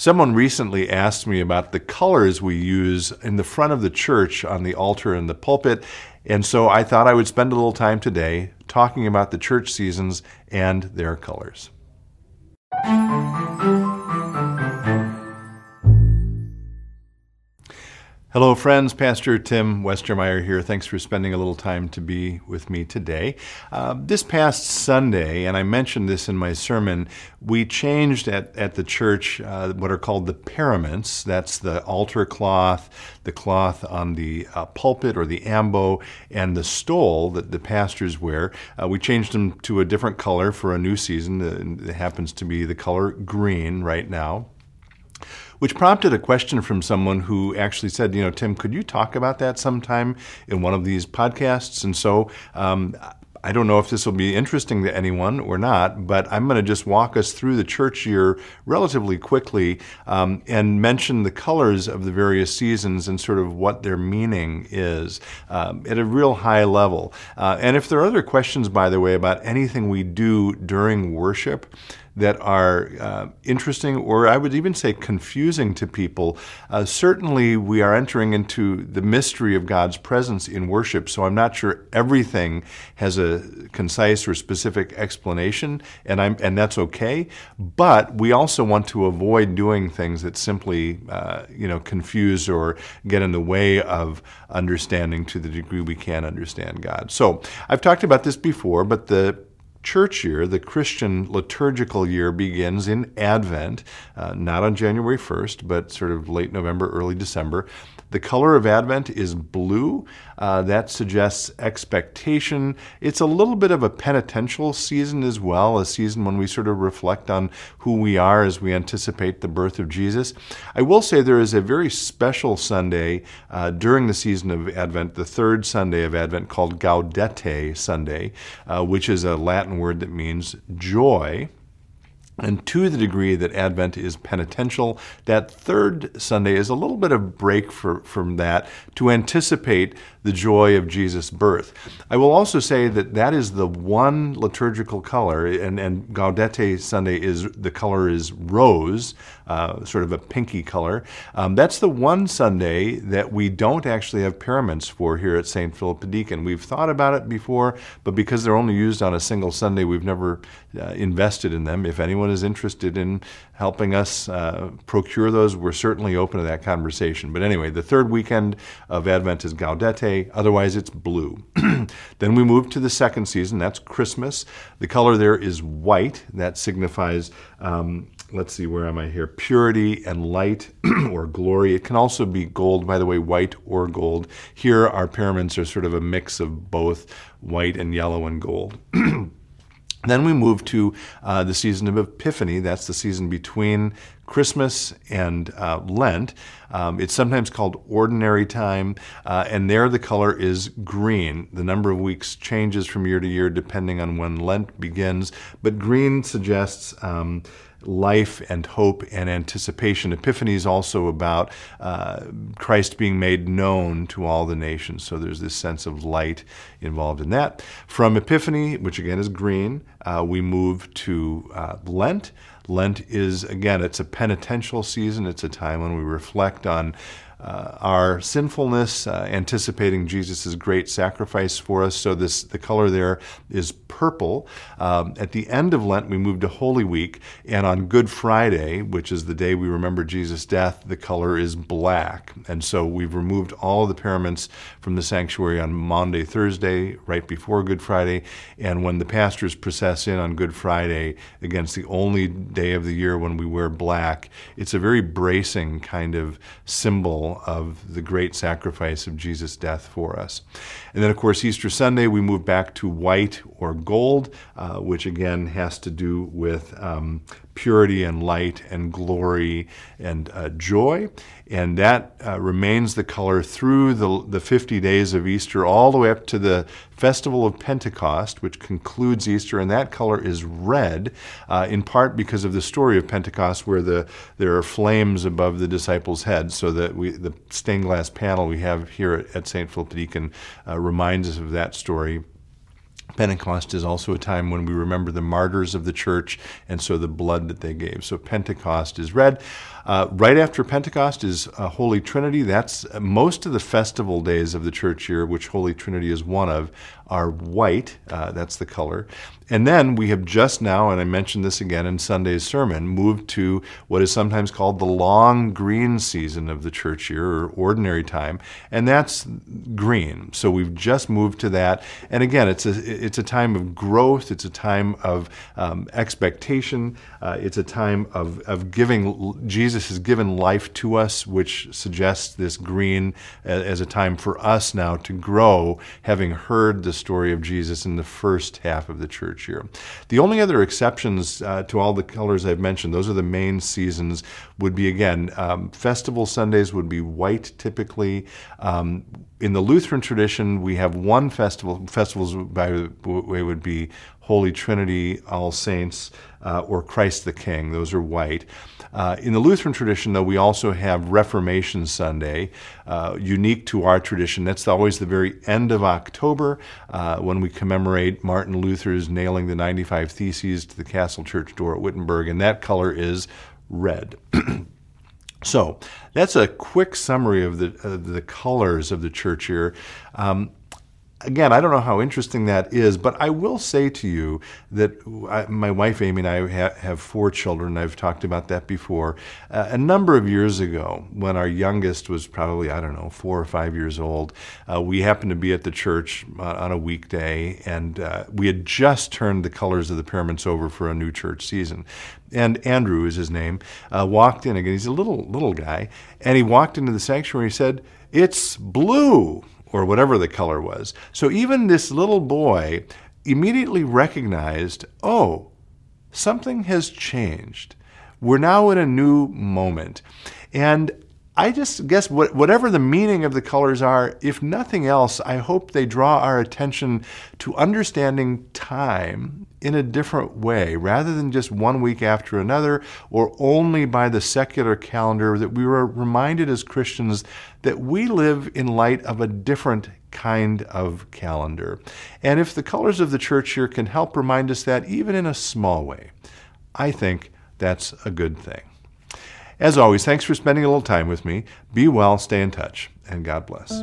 Someone recently asked me about the colors we use in the front of the church on the altar and the pulpit, and so I thought I would spend a little time today talking about the church seasons and their colors. Hello, friends. Pastor Tim Westermeyer here. Thanks for spending a little time to be with me today. Uh, this past Sunday, and I mentioned this in my sermon, we changed at, at the church uh, what are called the paraments. That's the altar cloth, the cloth on the uh, pulpit or the ambo, and the stole that the pastors wear. Uh, we changed them to a different color for a new season. It happens to be the color green right now which prompted a question from someone who actually said, you know, Tim, could you talk about that sometime in one of these podcasts? And so um, I don't know if this will be interesting to anyone or not, but I'm going to just walk us through the church year relatively quickly um, and mention the colors of the various seasons and sort of what their meaning is um, at a real high level. Uh, and if there are other questions, by the way, about anything we do during worship, that are uh, interesting or I would even say confusing to people. Uh, certainly, we are entering into the mystery of God's presence in worship, so I'm not sure everything has a concise or specific explanation, and, I'm, and that's okay. But we also want to avoid doing things that simply uh, you know, confuse or get in the way of understanding to the degree we can understand God. So I've talked about this before, but the church year, the Christian liturgical year, begins in Advent, uh, not on January 1st, but sort of late November, early December. The color of Advent is blue. Uh, that suggests expectation. It's a little bit of a penitential season as well, a season when we sort of reflect on who we are as we anticipate the birth of Jesus. I will say there is a very special Sunday uh, during the season of Advent, the third Sunday of Advent, called Gaudete Sunday, uh, which is a Latin word that means joy. And to the degree that Advent is penitential, that third Sunday is a little bit of break for, from that to anticipate the joy of Jesus' birth. I will also say that that is the one liturgical color, and, and Gaudete Sunday is the color is rose, uh, sort of a pinky color. Um, that's the one Sunday that we don't actually have paraments for here at St. Philip Deacon. We've thought about it before, but because they're only used on a single Sunday, we've never uh, invested in them. If anyone is interested in helping us uh, procure those, we're certainly open to that conversation. But anyway, the third weekend of Advent is Gaudete, otherwise, it's blue. then we move to the second season, that's Christmas. The color there is white, that signifies. Um, let's see, where am I here? Purity and light or glory. It can also be gold, by the way, white or gold. Here, our paraments are sort of a mix of both white and yellow and gold. Then we move to uh, the season of Epiphany. That's the season between Christmas and uh, Lent. Um, it's sometimes called ordinary time, uh, and there the color is green. The number of weeks changes from year to year depending on when Lent begins, but green suggests. Um, life and hope and anticipation. Epiphany is also about uh, Christ being made known to all the nations. So there's this sense of light involved in that. From Epiphany, which again is green, uh, we move to uh, Lent. Lent is, again, it's a penitential season. It's a time when we reflect on uh, our sinfulness, uh, anticipating Jesus' great sacrifice for us. So this the color there is purple. Um, at the end of Lent, we move to Holy Week, and on Good Friday, which is the day we remember Jesus' death, the color is black. And so we've removed all the paraments from the sanctuary on Maundy, Thursday, right before Good Friday, and when the pastors process in on Good Friday, against the only day of the year when we wear black, it's a very bracing kind of symbol of the great sacrifice of Jesus' death for us. And then, of course, Easter Sunday, we move back to white or gold, uh, which again has to do with um, purity and light and glory and uh, joy. And that uh, remains the color through the, the 50 days of Easter, all the way up to the festival of Pentecost, which concludes Easter. And that color is red, uh, in part because of the story of Pentecost, where the, there are flames above the disciples' heads. So that we, the stained glass panel we have here at, St. Philip Deacon uh, reminds us of that story. Pentecost is also a time when we remember the martyrs of the church and so the blood that they gave. So Pentecost is red. Uh, right after Pentecost is uh, Holy Trinity. That's uh, most of the festival days of the church year, which Holy Trinity is one of, are white. Uh, that's the color. And then we have just now, and I mentioned this again in Sunday's sermon, moved to what is sometimes called the long green season of the church year or ordinary time, and that's green. So we've just moved to that. And again, it's a it's a time of growth. It's a time of um, expectation. Uh, it's a time of of giving. Jesus has given life to us, which suggests this green as a time for us now to grow, having heard the story of Jesus in the first half of the church year. The only other exceptions uh, to all the colors I've mentioned, those are the main seasons, would be again, um, festival Sundays would be white typically. Um, in the Lutheran tradition, we have one festival. Festivals, by the way, would be Holy Trinity, All Saints, uh, or Christ the King. Those are white. Uh, in the Lutheran tradition, though, we also have Reformation Sunday, uh, unique to our tradition. That's always the very end of October uh, when we commemorate Martin Luther's nailing the 95 Theses to the Castle Church door at Wittenberg, and that color is red. So that's a quick summary of the uh, the colors of the church here. Um, again, I don't know how interesting that is, but I will say to you that I, my wife Amy and I ha- have four children. I've talked about that before. Uh, a number of years ago, when our youngest was probably, I don't know, four or five years old, uh, we happened to be at the church uh, on a weekday, and uh, we had just turned the colors of the paraments over for a new church season. And Andrew is his name, uh, walked in again. He's a little little guy, and he walked into the sanctuary. and he said, "It's blue." Or whatever the color was. So even this little boy immediately recognized, oh, something has changed. We're now in a new moment. And I just guess whatever the meaning of the colors are, if nothing else, I hope they draw our attention to understanding time in a different way rather than just one week after another or only by the secular calendar, that we were reminded as Christians that we live in light of a different kind of calendar. And if the colors of the church here can help remind us that, even in a small way, I think that's a good thing. As always, thanks for spending a little time with me. Be well, stay in touch, and God bless.